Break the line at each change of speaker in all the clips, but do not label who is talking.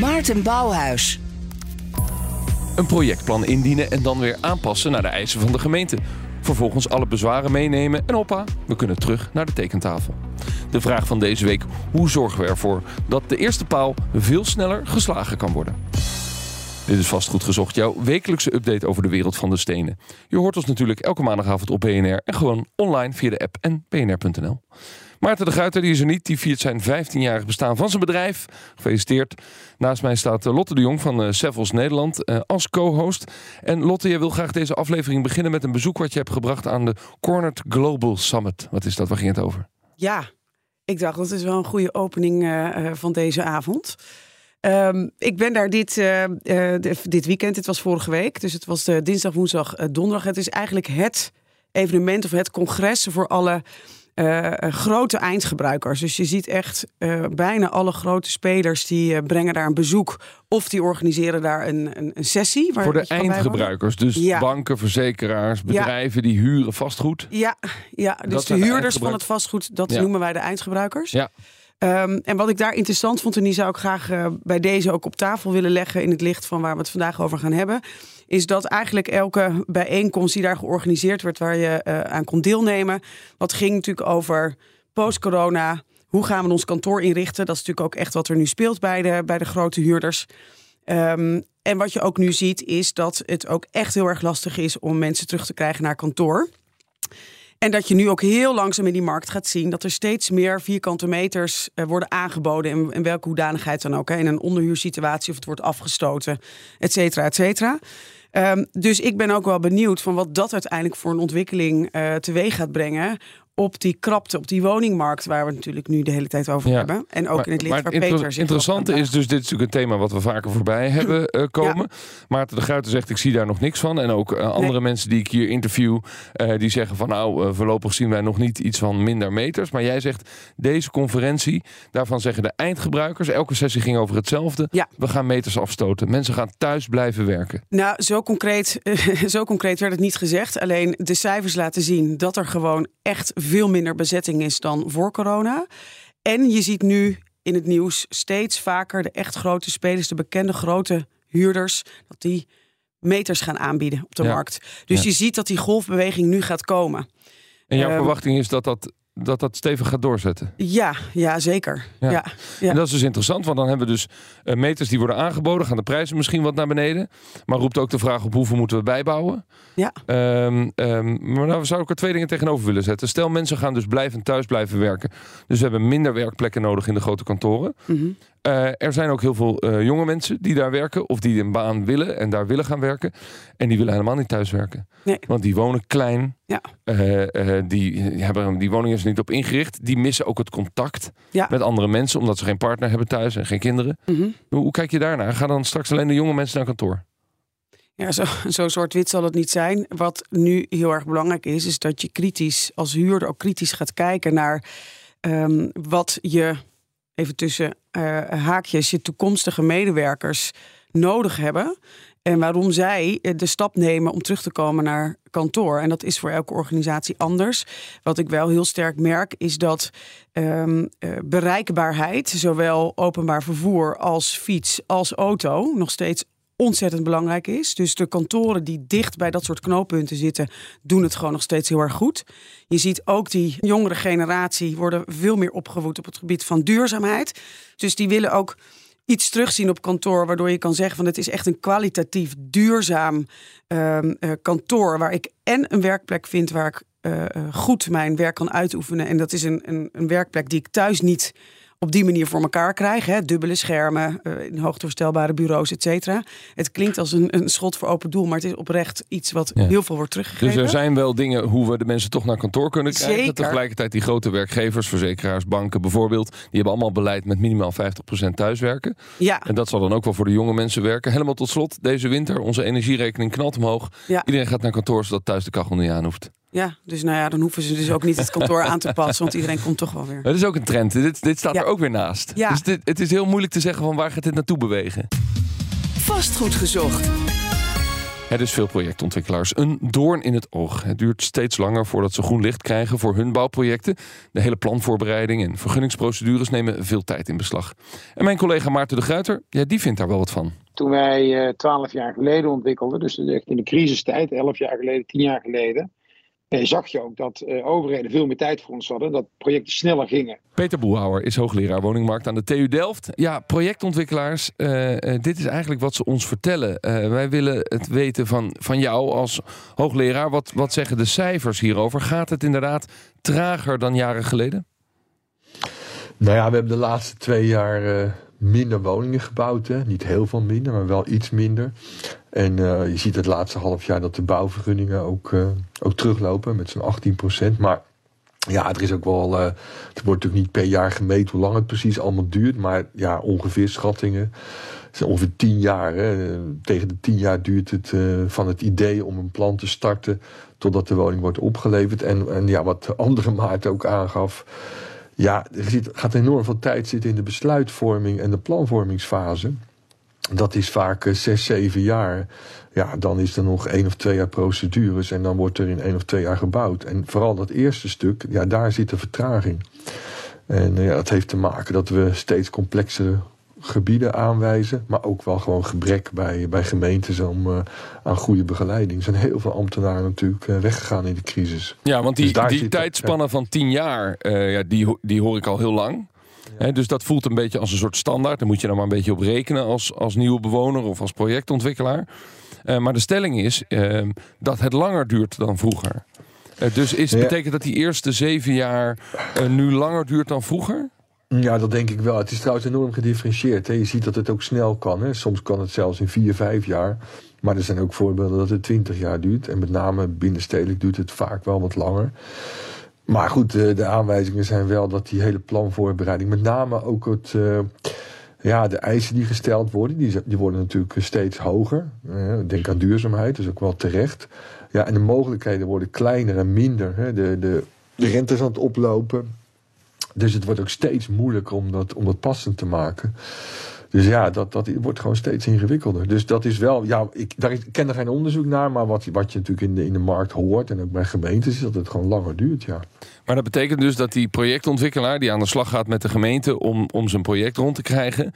Maarten Bouwhuis.
Een projectplan indienen en dan weer aanpassen naar de eisen van de gemeente. Vervolgens alle bezwaren meenemen en hoppa, we kunnen terug naar de tekentafel. De vraag van deze week: hoe zorgen we ervoor dat de eerste paal veel sneller geslagen kan worden? Dit is vastgoed gezocht, jouw wekelijkse update over de wereld van de stenen. Je hoort ons natuurlijk elke maandagavond op BNR en gewoon online via de app en bnr.nl. Maarten de Guiter die is er niet. Die viert zijn 15-jarig bestaan van zijn bedrijf. Gefeliciteerd. Naast mij staat eh, Lotte de Jong van uh, Sevels Nederland uh, als co-host. En Lotte, jij wil graag deze aflevering beginnen met een bezoek wat je hebt gebracht aan de Cornered Global Summit. Wat is dat? Waar ging het over?
Ja, ik dacht dat is wel een goede opening van deze avond. Um, ik ben daar dit, uh, uh, dit weekend, het was vorige week, dus het was de dinsdag, woensdag, donderdag. Het is eigenlijk het evenement of het congres voor alle grote eindgebruikers. Dus je ziet echt bijna alle grote spelers die brengen daar een bezoek of die organiseren daar een, een, een sessie.
Waar Voor de eindgebruikers, dus ja. banken, verzekeraars, bedrijven ja. die huren vastgoed.
Ja, ja dus dat de huurders van het vastgoed, dat ja. noemen wij de eindgebruikers. Ja. Um, en wat ik daar interessant vond, en die zou ik graag uh, bij deze ook op tafel willen leggen in het licht van waar we het vandaag over gaan hebben, is dat eigenlijk elke bijeenkomst die daar georganiseerd werd, waar je uh, aan kon deelnemen, wat ging natuurlijk over post-corona. Hoe gaan we ons kantoor inrichten? Dat is natuurlijk ook echt wat er nu speelt bij de, bij de grote huurders. Um, en wat je ook nu ziet, is dat het ook echt heel erg lastig is om mensen terug te krijgen naar kantoor. En dat je nu ook heel langzaam in die markt gaat zien dat er steeds meer vierkante meters uh, worden aangeboden. In, welke hoedanigheid dan ook. In een onderhuursituatie of het wordt afgestoten, et cetera, et cetera. Um, dus ik ben ook wel benieuwd van wat dat uiteindelijk voor een ontwikkeling uh, teweeg gaat brengen op die krapte, op die woningmarkt, waar we het natuurlijk nu de hele tijd over ja. hebben. En ook
maar,
in het licht
maar
waar
het
Peter
inter interessante is dus, dit is natuurlijk een thema wat we vaker voorbij hebben uh, komen. Ja. Maarten de Gruiter zegt, ik zie daar nog niks van. En ook uh, andere nee. mensen die ik hier interview, uh, die zeggen van nou, voorlopig zien wij nog niet iets van minder meters. Maar jij zegt, deze conferentie, daarvan zeggen de eindgebruikers, elke sessie ging over hetzelfde.
Ja.
We gaan meters afstoten. Mensen gaan thuis blijven werken.
Nou, zo concreet, zo concreet werd het niet gezegd. Alleen de cijfers laten zien dat er gewoon echt veel minder bezetting is dan voor corona. En je ziet nu in het nieuws steeds vaker de echt grote spelers, de bekende grote huurders, dat die meters gaan aanbieden op de ja. markt. Dus ja. je ziet dat die golfbeweging nu gaat komen.
En jouw um, verwachting is dat dat dat dat stevig gaat doorzetten.
Ja, ja zeker. Ja.
En dat is dus interessant, want dan hebben we dus uh, meters die worden aangeboden, gaan de prijzen misschien wat naar beneden. Maar roept ook de vraag op hoeveel moeten we bijbouwen.
Ja.
Um, um, maar nou zou ik er twee dingen tegenover willen zetten. Stel, mensen gaan dus blijven thuis blijven werken. Dus we hebben minder werkplekken nodig in de grote kantoren.
Mm -hmm.
Uh, er zijn ook heel veel uh, jonge mensen die daar werken of die een baan willen en daar willen gaan werken. En die willen helemaal niet thuis werken.
Nee.
Want die wonen klein.
Ja.
Uh, die, hebben, die woning is er niet op ingericht. Die missen ook het contact
ja.
met andere mensen, omdat ze geen partner hebben thuis en geen kinderen.
Mm -hmm.
hoe, hoe, kijk je daarnaar? Gaan dan straks alleen de jonge mensen naar kantoor?
Ja, zo, zo zwart-wit zal het niet zijn. Wat nu heel erg belangrijk is, is dat je kritisch als huurder ook kritisch gaat kijken naar um, wat je even tussen uh, haakjes, je toekomstige medewerkers nodig hebben. En waarom zij de stap nemen om terug te komen naar kantoor. En dat is voor elke organisatie anders. Wat ik wel heel sterk merk, is dat um, uh, bereikbaarheid, zowel openbaar vervoer als fiets als auto, nog steeds ontzettend belangrijk is. Dus de kantoren die dicht bij dat soort knooppunten zitten, doen het gewoon nog steeds heel erg goed. Je ziet ook die jongere generatie worden veel meer opgevoed op het gebied van duurzaamheid. Dus die willen ook iets terugzien op kantoor, waardoor je kan zeggen van het is echt een kwalitatief duurzaam uh, uh, kantoor waar ik en een werkplek vind waar ik uh, goed mijn werk kan uitoefenen. En dat is een, een, een werkplek die ik thuis niet op die manier voor elkaar krijgen. Hè? Dubbele schermen, uh, in hoogtevoorstelbare bureaus, et cetera. Het klinkt als een, een schot voor open doel, maar het is oprecht iets wat heel veel wordt teruggegeven.
Dus er zijn wel dingen hoe we de mensen toch naar kantoor kunnen krijgen. Zeker. Tegelijkertijd die grote werkgevers, verzekeraars, banken bijvoorbeeld, die hebben allemaal beleid met minimaal 50% thuiswerken.
Ja.
En dat zal dan ook wel voor de jonge mensen werken. Helemaal tot slot, deze winter, onze energierekening knalt omhoog. Ja. Iedereen gaat naar kantoor zodat thuis de kachel niet aan hoeft.
Ja, dus nou ja, dan hoeven ze dus ook niet het kantoor aan te passen, want iedereen komt toch wel weer.
Dat is ook een trend. Dit, dit staat er ook weer naast. Ja. Dus dit, het is heel moeilijk te zeggen van waar gaat dit naartoe bewegen.
Vastgoed gezocht.
Het is veel projectontwikkelaars een doorn in het oog. Het duurt steeds langer voordat ze groen licht krijgen voor hun bouwprojecten. De hele planvoorbereiding en vergunningsprocedures nemen veel tijd in beslag. En mijn collega Maarten de Gruiter, ja, die vindt daar wel wat van.
Toen wij eh, twaalf jaar geleden ontwikkelden, dus in de crisistijd, elf jaar geleden, tien jaar geleden, zag je ook dat uh, overheden veel meer tijd voor ons hadden, dat projecten sneller gingen.
Peter Boehouwer is hoogleraar woningmarkt aan de TU Delft. Ja, projectontwikkelaars, uh, dit is eigenlijk wat ze ons vertellen. wij willen het weten van, van jou als hoogleraar. Wat, wat zeggen de cijfers hierover? Gaat het inderdaad trager dan jaren geleden?
Nou ja, we hebben de laatste twee jaar minder woningen gebouwd. Hè? Niet heel veel minder, maar wel iets minder. En uh, je ziet het laatste half jaar dat de bouwvergunningen ook, uh, ook teruglopen met zo'n 18%. Maar ja, er is ook wel. Het wordt natuurlijk niet per jaar gemeten hoe lang het precies allemaal duurt. Maar ja, ongeveer schattingen. Het zijn ongeveer 10 jaar. Hè. Tegen de 10 jaar duurt het van het idee om een plan te starten. totdat de woning wordt opgeleverd. En, en ja, wat de andere Maarten ook aangaf. Ja, er gaat enorm veel tijd zitten in de besluitvorming en de planvormingsfase. Dat is vaak uh, zes, zeven jaar. Ja, dan is er nog één of twee jaar procedures en dan wordt er in één of twee jaar gebouwd. En vooral dat eerste stuk, ja, daar zit de vertraging. En uh, ja, dat heeft te maken dat we steeds complexere gebieden aanwijzen, maar ook wel gewoon gebrek bij, bij gemeentes om, uh, aan goede begeleiding. Er zijn heel veel ambtenaren natuurlijk uh, weggegaan in de crisis.
Ja, want die, dus die tijdspannen van tien jaar, uh, ja, die, die hoor ik al heel lang. Ja. dus dat voelt een beetje als een soort standaard. Daar moet je dan maar een beetje op rekenen als, als nieuwe bewoner of als projectontwikkelaar. maar de stelling is ehm, dat het langer duurt dan vroeger. dus is, betekent dat die eerste zeven jaar nu langer duurt dan vroeger?
Ja, dat denk ik wel. Het is trouwens enorm gedifferentieerd. Hè. Je ziet dat het ook snel kan. Hè. Soms kan het zelfs in vier, vijf jaar. Maar er zijn ook voorbeelden dat het twintig jaar duurt. En met name binnenstedelijk duurt het vaak wel wat langer. Maar goed, de, de aanwijzingen zijn wel dat die hele planvoorbereiding, met name ook het, uh, ja, de eisen die gesteld worden, die, die worden natuurlijk steeds hoger. Uh, denk aan duurzaamheid, dus ook wel terecht. Ja, en de mogelijkheden worden kleiner en minder. Hè. De, de, de rente is aan het oplopen. Dus het wordt ook steeds moeilijker om dat, om dat passend te maken. Dus ja, dat, dat wordt gewoon steeds ingewikkelder. Dus dat is wel, ja, ik, daar, ik ken er geen onderzoek naar, maar wat, wat je natuurlijk in de, in de markt hoort en ook bij gemeentes, is dat het gewoon langer duurt, ja.
Maar dat betekent dus dat die projectontwikkelaar die aan de slag gaat met de gemeente om, om zijn project rond te krijgen,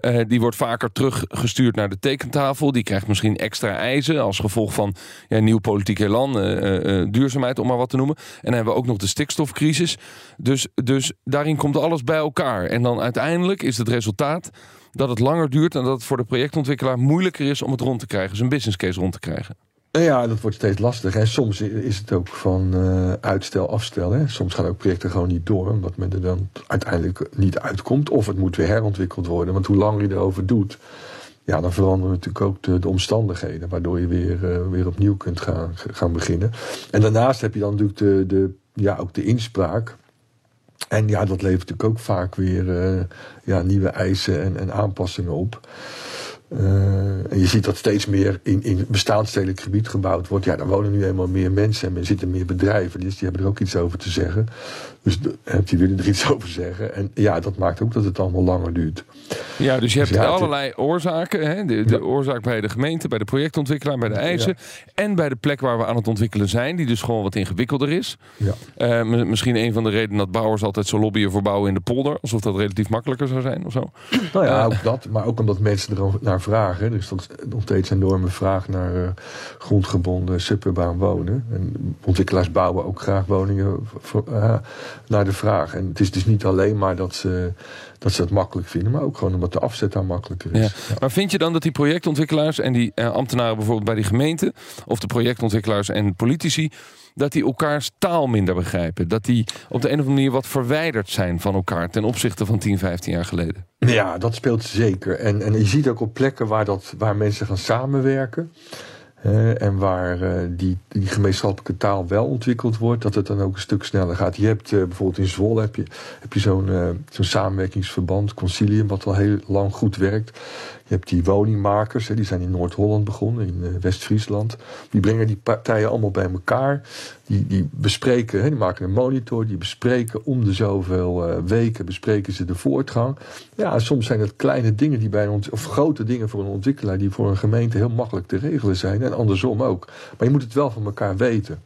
uh, die wordt vaker teruggestuurd naar de tekentafel. Die krijgt misschien extra eisen als gevolg van ja, nieuw politiek elan, uh, duurzaamheid, om maar wat te noemen. En dan hebben we ook nog de stikstofcrisis. Dus, dus daarin komt alles bij elkaar. En dan uiteindelijk is het resultaat dat het langer duurt en dat het voor de projectontwikkelaar moeilijker is om het rond te krijgen, zijn business case rond te krijgen.
Ja, dat wordt steeds lastiger. En soms is het ook van uh, uitstel, afstel. Hè. Soms gaan ook projecten gewoon niet door, omdat men er dan uiteindelijk niet uitkomt. Of het moet weer herontwikkeld worden. Want hoe langer je erover doet, ja, dan veranderen natuurlijk ook de, de omstandigheden. Waardoor je weer, uh, weer opnieuw kunt gaan, gaan beginnen. En daarnaast heb je dan natuurlijk de, de, ja, ook de inspraak. En ja, dat levert natuurlijk ook vaak weer ja, nieuwe eisen en, en aanpassingen op. Uh, en je ziet dat steeds meer in, in bestaansstedelijk gebied gebouwd wordt. Ja, daar wonen nu eenmaal meer mensen en er zitten meer bedrijven. Dus die hebben er ook iets over te zeggen. Dus die willen er iets over zeggen. En ja, dat maakt ook dat het allemaal langer duurt.
Ja, dus je hebt allerlei oorzaken. Hè? De, de oorzaak bij de gemeente, bij de projectontwikkelaar, bij de eisen. En bij de plek waar we aan het ontwikkelen zijn. Die dus gewoon wat ingewikkelder is. Ja. Uh, misschien een van de redenen dat bouwers altijd zo lobbyen voor bouwen in de polder. Alsof dat relatief makkelijker zou zijn of zo.
Nou ja, uh, ook dat. Maar ook omdat mensen er naar vragen. Dat is nog steeds een enorme vraag naar uh, grondgebonden suburbaan wonen. En ontwikkelaars bouwen ook graag woningen voor, naar de vraag. En het is dus niet alleen maar dat ze, dat ze het makkelijk vinden, maar ook gewoon omdat de afzet daar makkelijker is.
Maar vind je dan dat die projectontwikkelaars en die eh, ambtenaren bijvoorbeeld bij die gemeente, of de projectontwikkelaars en politici, dat die elkaars taal minder begrijpen. Dat die op de een of andere manier wat verwijderd zijn van elkaar ten opzichte van 10, 15 jaar geleden.
Ja, dat speelt zeker. En, en je ziet ook op plekken waar, dat, waar mensen gaan samenwerken en waar uh, die, die gemeenschappelijke taal wel ontwikkeld wordt, dat het dan ook een stuk sneller gaat. Je hebt uh, bijvoorbeeld in Zwolle heb je, heb je zo'n uh, zo'n samenwerkingsverband, Concilium, wat al heel lang goed werkt. Je hebt die woningmakers, die zijn in Noord-Holland begonnen, in uh, West-Friesland. Die brengen die partijen allemaal bij elkaar. Die, die bespreken, die maken een monitor, die bespreken om de zoveel uh, weken bespreken ze de voortgang. Ja, soms zijn het kleine dingen die bij een of grote dingen voor een ontwikkelaar die voor een gemeente heel makkelijk te regelen zijn. En andersom ook. Maar je moet het wel van elkaar weten.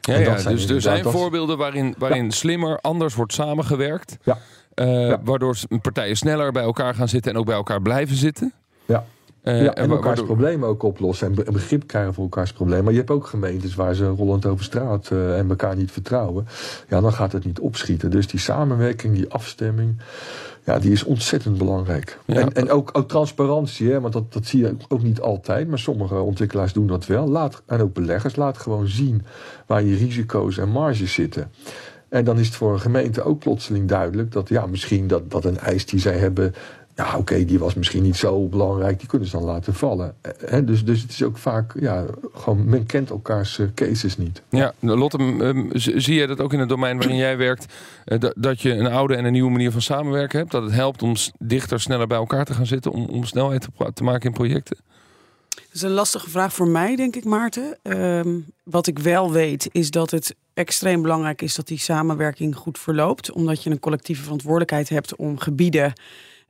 Ja, ja dus er zijn voorbeelden waarin, waarin ja. slimmer anders wordt samengewerkt.
Ja.
Uh, ja. Waardoor partijen sneller bij elkaar gaan zitten en ook bij elkaar blijven zitten.
Ja. Uh, ja, en, en elkaars waardoor... problemen ook oplossen en begrip krijgen voor elkaars problemen. Maar je hebt ook gemeentes waar ze rollend over straat uh, en elkaar niet vertrouwen. Ja, dan gaat het niet opschieten. Dus die samenwerking, die afstemming, ja, die is ontzettend belangrijk. Ja. En, en ook, ook transparantie, hè, want dat, dat zie je ook niet altijd. Maar sommige ontwikkelaars doen dat wel. Laat, en ook beleggers, laat gewoon zien waar je risico's en marges zitten. En dan is het voor een gemeente ook plotseling duidelijk dat ja, misschien dat, dat een eis die zij hebben ja, oké, okay, die was misschien niet zo belangrijk. Die kunnen ze dan laten vallen. He, dus, dus het is ook vaak, ja, gewoon, men kent elkaars uh, cases niet.
Ja, Lotte, um, zie je dat ook in het domein waarin jij werkt? Uh, dat je een oude en een nieuwe manier van samenwerken hebt? Dat het helpt om dichter, sneller bij elkaar te gaan zitten? Om, om snelheid te, te maken in projecten?
Dat is een lastige vraag voor mij, denk ik, Maarten. Um, wat ik wel weet, is dat het extreem belangrijk is dat die samenwerking goed verloopt. Omdat je een collectieve verantwoordelijkheid hebt om gebieden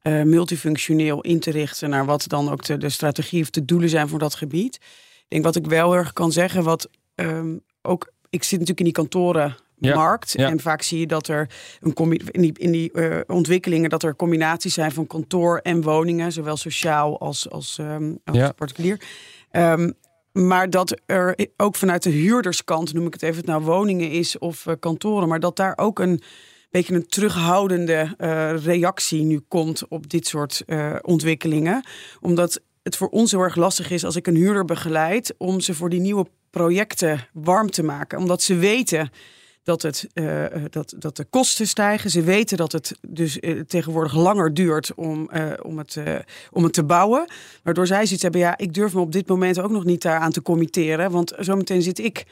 uh, multifunctioneel in te richten naar wat dan ook de, de, strategie of de doelen zijn voor dat gebied. Ik denk wat ik wel erg kan zeggen, wat um, ook, ik zit natuurlijk in die kantoren. Ja, markt. Ja. En vaak zie je dat er een in die, in die uh, ontwikkelingen dat er combinaties zijn van kantoor en woningen, zowel sociaal als, als, um, als ja. particulier. Um, maar dat er ook vanuit de huurderskant, noem ik het even, nou woningen is of uh, kantoren, maar dat daar ook een beetje een terughoudende uh, reactie nu komt op dit soort uh, ontwikkelingen. Omdat het voor ons heel erg lastig is als ik een huurder begeleid om ze voor die nieuwe projecten warm te maken. Omdat ze weten dat, het, uh, dat, dat de kosten stijgen. Ze weten dat het dus tegenwoordig langer duurt om, om, het, om het te bouwen. Waardoor zij zoiets hebben, ja, ik durf me op dit moment ook nog niet daaraan te committeren. Want zometeen zit ik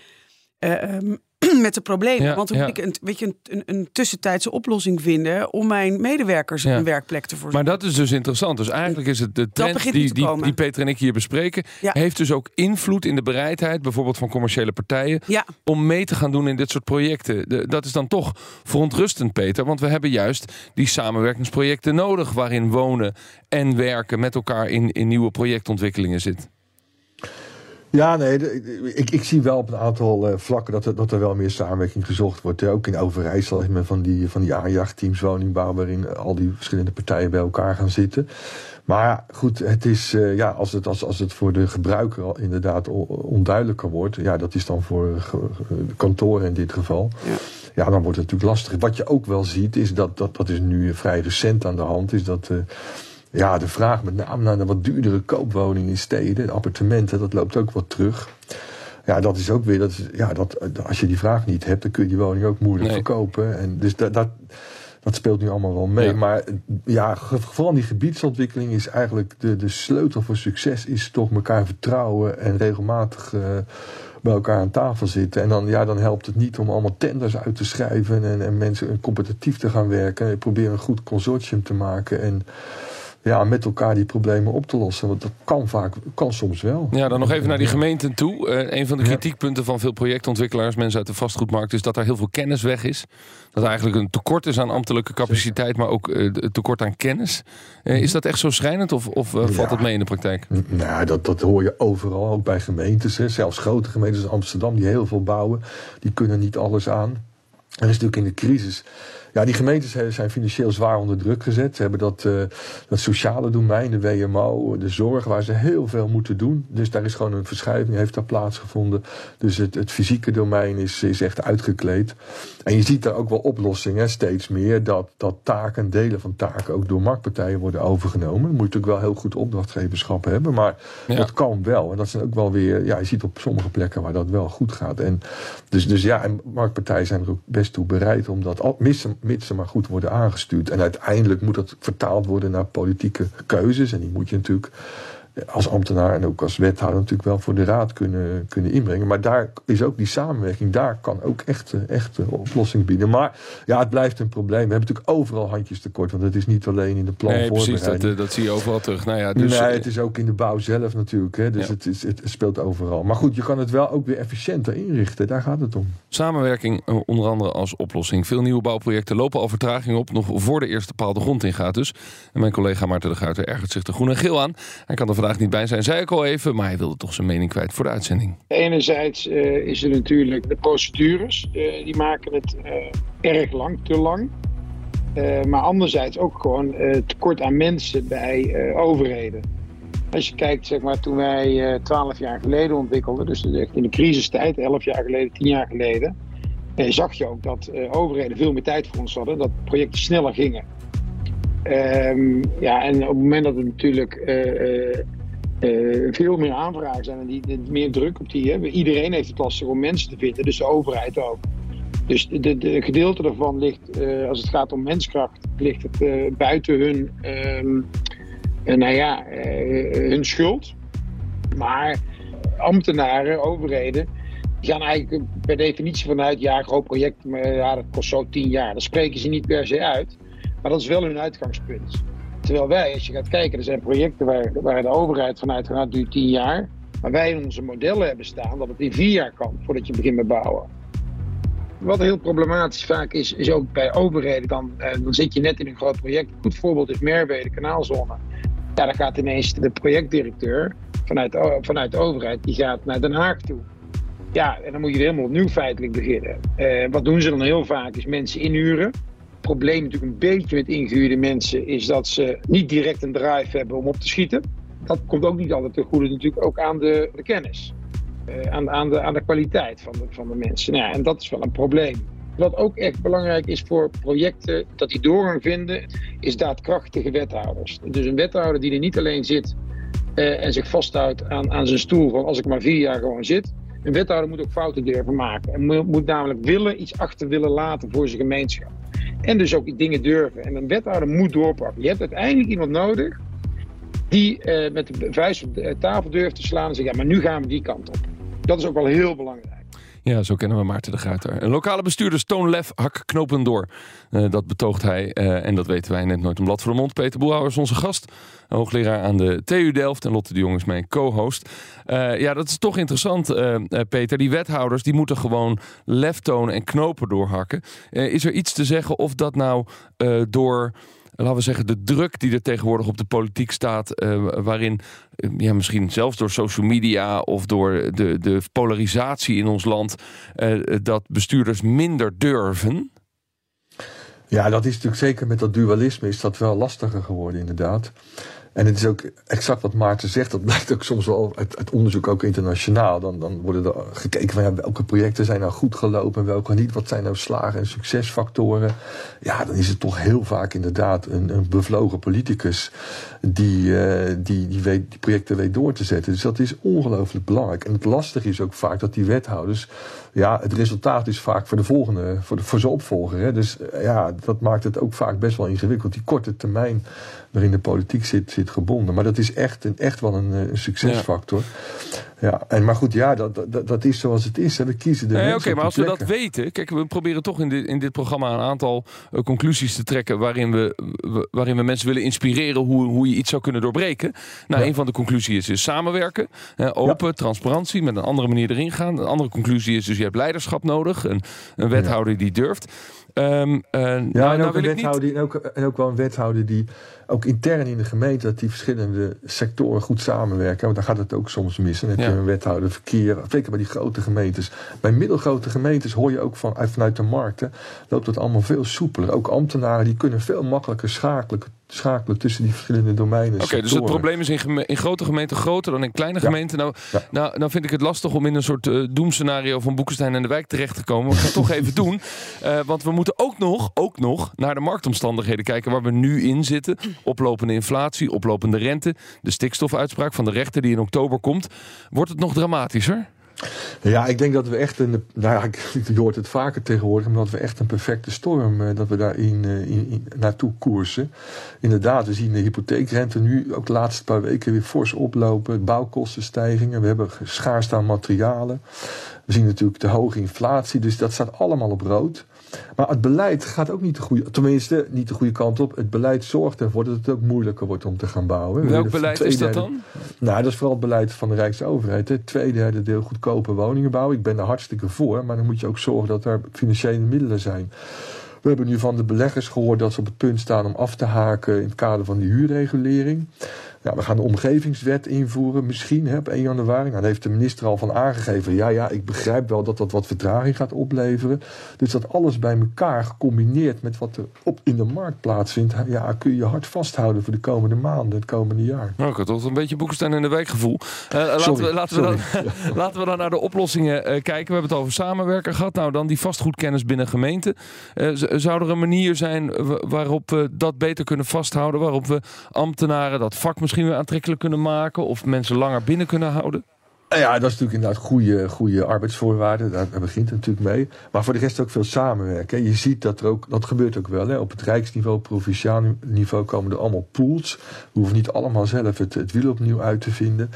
um, met de problemen. Ja, Want ja. moet ik een, weet je, een, een, tussentijdse oplossing vinden om mijn medewerkers ja. een werkplek te voorzien.
Maar dat is dus interessant. Dus eigenlijk is het de trend die, die, die, Peter en ik hier bespreken, heeft dus ook invloed in de bereidheid, bijvoorbeeld van commerciële partijen, om mee te gaan doen in dit soort projecten. De, dat is dan toch verontrustend, Peter, want we hebben juist die samenwerkingsprojecten nodig waarin wonen en werken met elkaar in, in nieuwe projectontwikkelingen zit.
Ja, nee, ik, ik zie wel op een aantal uh, vlakken dat er, dat er wel meer samenwerking gezocht wordt. Ook in Overijssel men van die, van die aanjachtteams woningbouw... waarin al die verschillende partijen bij elkaar gaan zitten. Maar goed, het is, uh, ja, als, het, als, als het voor de gebruiker al inderdaad onduidelijker wordt... ja, dat is dan voor de kantoren in dit geval... Ja. ja. dan wordt het natuurlijk lastig. Wat je ook wel ziet, is dat, dat, dat is nu vrij recent aan de hand... is dat... Ja, de vraag met name naar de wat duurdere koopwoningen in steden, appartementen, dat loopt ook wat terug. Ja, dat is ook weer, dat, ja, dat, als je die vraag niet hebt, dan kun je die woning ook moeilijk nee. verkopen. En dus dat, dat, dat speelt nu allemaal wel mee. Ja. Maar ja, vooral die gebiedsontwikkeling is eigenlijk de, de sleutel voor succes, is toch elkaar vertrouwen en regelmatig uh, bij elkaar aan tafel zitten. En dan, ja, dan helpt het niet om allemaal tenders uit te schrijven en, en mensen competitief te gaan werken. Probeer een goed consortium te maken en ja, met elkaar die problemen op te lossen. Want dat kan vaak, kan soms wel.
Ja, dan nog even naar die gemeenten toe. Uh, een van de kritiekpunten van veel projectontwikkelaars, mensen uit de vastgoedmarkt, is dat er heel veel kennis weg is. Dat er eigenlijk een tekort is aan ambtelijke capaciteit, maar ook uh, tekort aan kennis. Uh, is dat echt zo schrijnend of, of valt ja. dat mee in de praktijk?
Nou, dat, dat hoor je overal, ook bij gemeentes. Hè. Zelfs grote gemeentes als Amsterdam, die heel veel bouwen, die kunnen niet alles aan. Er is natuurlijk in de crisis Ja, die gemeentes zijn financieel zwaar onder druk gezet. Ze hebben dat, uh, dat sociale domein, de WMO, de zorg, waar ze heel veel moeten doen. Dus daar is gewoon een verschuiving, heeft daar plaatsgevonden. Dus het, het fysieke domein is, is echt uitgekleed. En je ziet daar ook wel oplossingen, steeds meer, dat, dat taken, delen van taken ook door marktpartijen worden overgenomen. Dan moet je natuurlijk wel heel goed opdrachtgeverschap hebben, maar dat kan wel. En dat zijn ook wel weer, ja, je ziet op sommige plekken waar dat wel goed gaat. En dus, dus ja, en marktpartijen zijn er ook best toe bereid om dat, mits, mits ze maar goed worden aangestuurd. En uiteindelijk moet dat vertaald worden naar politieke keuzes. En die moet je natuurlijk als ambtenaar en ook als wethouder natuurlijk wel voor de raad kunnen, kunnen inbrengen. Maar daar is ook die samenwerking, daar kan ook echt, echt een oplossing bieden. Maar ja, het blijft een probleem. We hebben natuurlijk overal handjes tekort, want het is niet alleen in de plan
nee, precies, dat, eh, dat zie je overal terug. Nou ja,
dus, nee, het is ook in de bouw zelf natuurlijk. Hè, dus het, is, het speelt overal. Maar goed, je kan het wel ook weer efficiënter inrichten. Daar gaat het om.
Samenwerking eh, onder andere als oplossing. Veel nieuwe bouwprojecten lopen al vertraging op, nog voor de eerste paal de grond ingaat dus. En mijn collega Maarten de Guiter ergert zich er groen en geel aan. Hij kan er vandaag niet bij zijn, zei ik al even, maar hij wilde toch zijn mening kwijt voor de uitzending.
Enerzijds uh, is er natuurlijk de procedures, uh, die maken het uh, erg lang, te lang. maar anderzijds ook gewoon tekort aan mensen bij overheden. Als je kijkt, zeg maar, toen wij twaalf jaar geleden ontwikkelden, dus in de crisistijd, elf jaar geleden, tien jaar geleden, zag je ook dat overheden veel meer tijd voor ons hadden, dat projecten sneller gingen. Um, ja, en op het moment dat het natuurlijk veel meer aanvragen zijn en die, meer druk op die hebben. Iedereen heeft het lastig om mensen te vinden, dus de overheid ook. Dus de, de gedeelte daarvan ligt, uh, als het gaat om menskracht, ligt het uh, buiten hun, um, nou ja, hun schuld. Maar ambtenaren, overheden, die gaan eigenlijk per definitie vanuit, ja, groot project, maar ja, dat kost zo tien jaar. Dat spreken ze niet per se uit, maar dat is wel hun uitgangspunt. Terwijl wij, als je gaat kijken, er zijn projecten waar, waar de overheid vanuit gaat, duurt tien jaar. Maar wij in onze modellen hebben staan dat het in vier jaar kan voordat je begint met bouwen. Wat heel problematisch vaak is, is ook bij overheden, dan, eh, dan zit je net in een groot project. Een goed voorbeeld is de kanaalzone. Ja, dan gaat ineens de projectdirecteur vanuit, vanuit de overheid, die gaat naar Den Haag toe. Ja, en dan moet je helemaal opnieuw feitelijk beginnen. Eh, wat doen ze dan heel vaak, is mensen inhuren probleem natuurlijk een beetje met ingehuurde mensen is dat ze niet direct een drive hebben om op te schieten. Dat komt ook niet altijd te goede natuurlijk ook aan de, de kennis. Uh, aan, aan, de, aan de kwaliteit van de, van de mensen. Nou en dat is wel een probleem. Wat ook echt belangrijk is voor projecten dat die doorgang vinden, is daadkrachtige wethouders. Dus een wethouder die er niet alleen zit uh, en zich vasthoudt aan, aan zijn stoel van als ik maar vier jaar gewoon zit. Een wethouder moet ook fouten durven maken. En moet, moet namelijk willen, iets achter willen laten voor zijn gemeenschap. En dus ook dingen durven. En een wethouder moet doorpakken. Je hebt uiteindelijk iemand nodig die uh, met de vuist op de tafel durft te slaan en zegt: ja, maar nu gaan we die kant op. Dat is ook wel heel belangrijk.
Ja, zo kennen we Maarten de Guiter. Een lokale bestuurder Toon Lef hak knopen door. Uh, dat betoogt hij uh, en dat weten wij net nooit een blad voor de mond. Peter Boelhouwer is onze gast. Hoogleraar aan de TU Delft. En Lotte de Jong is mijn co-host. Uh, ja, dat is toch interessant, Peter. Die wethouders die moeten gewoon lef tonen en knopen doorhakken. is er iets te zeggen of dat nou door laten we zeggen, de druk die er tegenwoordig op de politiek staat, uh, waarin uh, ja, misschien zelfs door social media of door de, de polarisatie in ons land, uh, dat bestuurders minder durven?
Ja, dat is natuurlijk zeker met dat dualisme is dat wel lastiger geworden, inderdaad. En het is ook exact wat Maarten zegt. Dat blijkt ook soms wel uit, onderzoek, ook internationaal. Dan, dan worden er gekeken van ja, welke projecten zijn nou goed gelopen en welke niet. Wat zijn nou slagen en succesfactoren. Ja, dan is het toch heel vaak inderdaad een, een bevlogen politicus die, uh, die, die, weet, die projecten weet door te zetten. Dus dat is ongelooflijk belangrijk. En het lastige is ook vaak dat die wethouders. Ja, het resultaat is vaak voor de volgende, voor, de, voor zijn opvolger. Hè. Dus uh, ja, dat maakt het ook vaak best wel ingewikkeld. Die korte termijn waarin de politiek zit, zit gebonden. Maar dat is echt, een, echt wel een, een succesfactor. Ja. ja. en maar goed, ja, dat, dat, dat is zoals het is. Hè. We kiezen de nee, Oké,
maar als we dat weten. Kijk, we proberen toch in dit, in dit programma een aantal uh, conclusies te trekken. waarin we, waarin we mensen willen inspireren hoe, hoe je iets zou kunnen doorbreken. Nou, ja. een van de conclusies is samenwerken. open, ja. transparantie, met een andere manier erin gaan. Een andere conclusie is dus je hebt leiderschap nodig. Een, een wethouder die durft. Um, uh,
ja, nou, en, ook nou een wethouder, niet... en, ook, en ook wel een wethouder die ook intern in de gemeente, dat die verschillende sectoren goed samenwerken. Want dan gaat het ook soms mis. En heb een wethouder verkeer. Zeker bij die grote gemeentes. Bij middelgrote gemeentes hoor je ook van, vanuit de markten, loopt het allemaal veel soepeler. Ook ambtenaren die kunnen veel makkelijker schakelen schakelen tussen die verschillende domeinen.
Oké, dus het probleem is in, in, grote gemeenten groter dan in kleine gemeenten. Nou, nou, nou vind ik het lastig om in een soort uh, doemscenario van Boekenstein en de wijk terecht te komen. We gaan het toch even doen. Uh, want we moeten ook nog, ook nog naar de marktomstandigheden kijken waar we nu in zitten. Oplopende inflatie, oplopende rente, de stikstofuitspraak van de rechter die in oktober komt. Wordt het nog dramatischer?
Ja, ik denk dat we echt een. Nou ja, je hoort het vaker tegenwoordig, maar dat we echt een perfecte storm. Eh, dat we daarin in, in, naartoe koersen. Inderdaad, we zien de hypotheekrente nu ook de laatste paar weken weer fors oplopen. Bouwkostenstijgingen. We hebben schaarste aan materialen. We zien natuurlijk de hoge inflatie. Dus dat staat allemaal op rood. Maar het beleid gaat ook niet de goede, tenminste niet de goede kant op. Het beleid zorgt ervoor dat het ook moeilijker wordt om te gaan bouwen.
Welk beleid is dat dan?
Nou, dat is vooral het beleid van de Rijksoverheid. Het tweederde deel goedkope woningen bouwen. Ik ben er hartstikke voor, maar dan moet je ook zorgen dat er financiële middelen zijn. We hebben nu van de beleggers gehoord dat ze op het punt staan om af te haken in het kader van die huurregulering. Ja, we gaan de omgevingswet invoeren, misschien hè, op 1 januari. Nou, daar heeft de minister al van aangegeven. Ja, ja, ik begrijp wel dat dat wat vertraging gaat opleveren. Dus dat alles bij elkaar gecombineerd met wat er op in de markt plaatsvindt. Ja, kun je je hart vasthouden voor de komende maanden, het komende jaar.
Nou, ik had toch een beetje boekenstaan in de wijkgevoel. Uh, laten, we, laten, we dan, laten we dan naar de oplossingen uh, kijken. We hebben het over samenwerken gehad. Nou, dan die vastgoedkennis binnen gemeenten. Uh, zou er een manier zijn waarop we dat beter kunnen vasthouden? Waarop we ambtenaren dat vak misschien weer aantrekkelijk kunnen maken? Of mensen langer binnen kunnen houden?
Ja, dat is natuurlijk inderdaad goede, goede arbeidsvoorwaarden. Daar begint het natuurlijk mee. Maar voor de rest ook veel samenwerken. Je ziet dat er ook, dat gebeurt ook wel. Hè. Op het rijksniveau, provinciaal niveau komen er allemaal pools. We hoeven niet allemaal zelf het, het wiel opnieuw uit te vinden.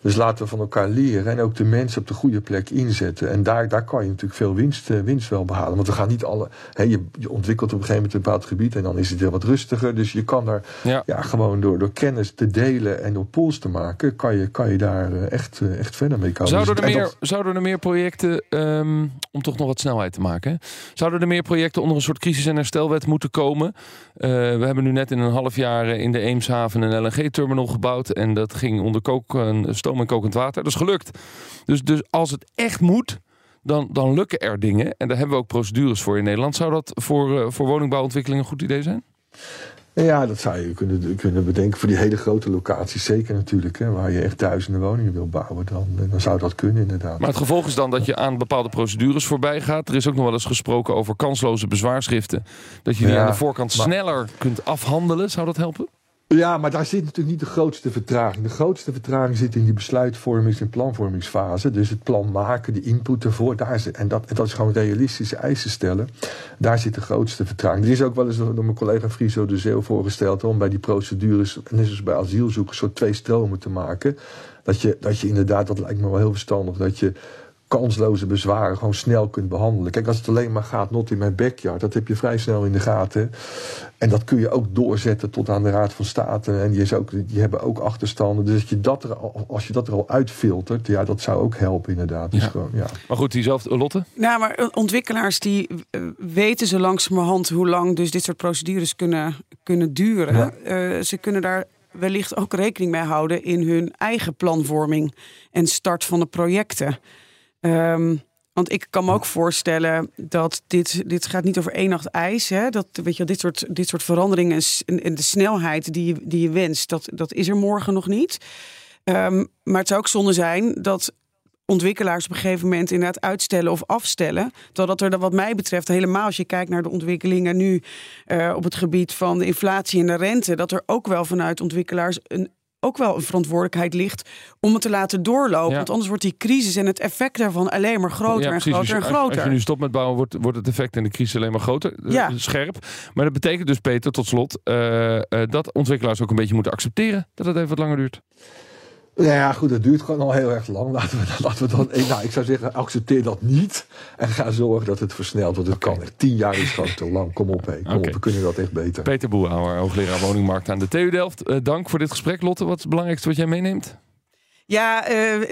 Dus laten we van elkaar leren en ook de mensen op de goede plek inzetten. En daar, daar kan je natuurlijk veel winst, eh, winst wel behalen. Want we gaan niet alle. Hè, je, je, ontwikkelt op een gegeven moment een bepaald gebied en dan is het weer wat rustiger. Dus je kan daar ja. ja gewoon door, door kennis te delen en door pools te maken, kan je, kan je daar eh, echt, eh, echt verder mee komen.
Zouden er, meer, zouden er meer projecten, um, om toch nog wat snelheid te maken, zouden er meer projecten onder een soort crisis- en herstelwet moeten komen? Uh, we hebben nu net in een half jaar in de Eemshaven een LNG-terminal gebouwd en dat ging onder kook, stoom en kokend water. Dat is gelukt. Dus, dus als het echt moet, dan, dan lukken er dingen. En daar hebben we ook procedures voor in Nederland. Zou dat voor, uh, voor woningbouwontwikkeling een goed idee zijn?
Ja, dat zou je kunnen, kunnen bedenken voor die hele grote locaties. Zeker natuurlijk, hè, waar je echt duizenden woningen wil bouwen. Dan, dan zou dat kunnen inderdaad.
Maar het gevolg is dan dat je aan bepaalde procedures voorbij gaat. Er is ook nog wel eens gesproken over kansloze bezwaarschriften. Dat je die ja, aan de voorkant sneller kunt afhandelen. Zou dat helpen?
Ja, maar daar zit natuurlijk niet de grootste vertraging. De grootste vertraging zit in die besluitvormings- en planvormingsfase. Dus het plan maken, de input ervoor. Daar zit, en, dat, dat is gewoon realistische eisen stellen. Daar zit de grootste vertraging. Er is ook wel eens door mijn collega Friso de Zeeuw voorgesteld... om bij die procedures, net zoals bij asielzoekers... soort twee stromen te maken. Dat je, dat je inderdaad, dat lijkt me wel heel verstandig... dat je kansloze bezwaren gewoon snel kunt behandelen. Kijk, als het alleen maar gaat, not in mijn backyard, dat heb je vrij snel in de gaten. En dat kun je ook doorzetten tot aan de Raad van State. En die, is ook, die hebben ook achterstanden. Dus als je dat er, als je dat er al uitfiltert, ja, dat zou ook helpen inderdaad. Dus
ja.
Gewoon, ja.
Maar goed, diezelfde Lotte?
Nou, maar ontwikkelaars die uh, weten zo langzamerhand hoe lang dus dit soort procedures kunnen, kunnen duren. Ja. Uh, ze kunnen daar wellicht ook rekening mee houden in hun eigen planvorming en start van de projecten. Um, want ik kan me ook voorstellen dat dit, dit gaat niet over één nacht ijs. Hè? Dat, weet je, dit, soort, dit soort veranderingen en, de snelheid die je, die je wenst, dat, dat is er morgen nog niet. Um, maar het zou ook zonde zijn dat ontwikkelaars op een gegeven moment inderdaad uitstellen of afstellen. Terwijl dat er wat mij betreft helemaal als je kijkt naar de ontwikkelingen nu uh, op het gebied van de inflatie en de rente, dat er ook wel vanuit ontwikkelaars een ook wel een verantwoordelijkheid ligt om het te laten doorlopen. Ja. Want anders wordt die crisis en het effect daarvan alleen maar groter ja, en groter dus en groter.
Als je nu stopt met bouwen, wordt, wordt het effect en de crisis alleen maar groter. Ja. Scherp. Maar dat betekent dus, Peter, tot slot, uh, uh, dat ontwikkelaars ook een beetje moeten accepteren dat het even wat langer duurt.
Nou ja, goed, dat duurt gewoon al heel erg lang. Laten we, laten we dan, nou, ik zou zeggen, accepteer dat niet. En ga zorgen dat het versnelt. Want het okay. kan echt. Tien jaar is gewoon te lang. Kom op, hé. Kom okay. op, we kunnen dat echt beter.
Peter Boehouwer, hoogleraar woningmarkt aan de TU Delft. Uh, dank voor dit gesprek. Lotte, wat is het belangrijkste wat jij meeneemt?
Ja, uh,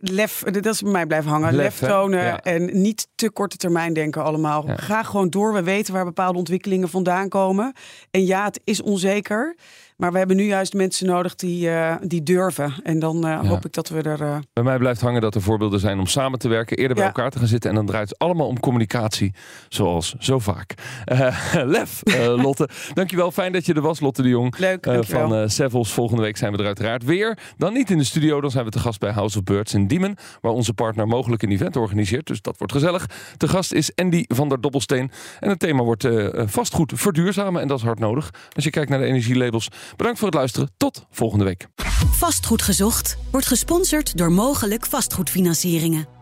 lef, dat is bij mij blijven hangen. Lef, lef tonen ja. en niet te korte termijn denken allemaal. Ja. Ga gewoon door. We weten waar bepaalde ontwikkelingen vandaan komen. En ja, het is onzeker. Maar we hebben nu juist mensen nodig die, die durven. En dan hoop ik dat we er.
Bij mij blijft hangen dat er voorbeelden zijn om samen te werken, eerder bij elkaar te gaan zitten. En dan draait het allemaal om communicatie, zoals zo vaak. lef, Lotte. Dankjewel. Fijn dat je er was, Lotte de Jong.
Leuk,
van uh, Sevels. Volgende week zijn we er uiteraard weer. Dan niet in de studio, dan zijn we te gast bij House of Birds in Diemen. Waar onze partner mogelijk een event organiseert. Dus dat wordt gezellig. Te gast is Andy van der Dobbelsteen. En het thema wordt vastgoed verduurzamen. En dat is hard nodig. Als je kijkt naar de energielabels. Bedankt voor het luisteren. Tot volgende week.
Vastgoed gezocht wordt gesponsord door mogelijk vastgoedfinancieringen.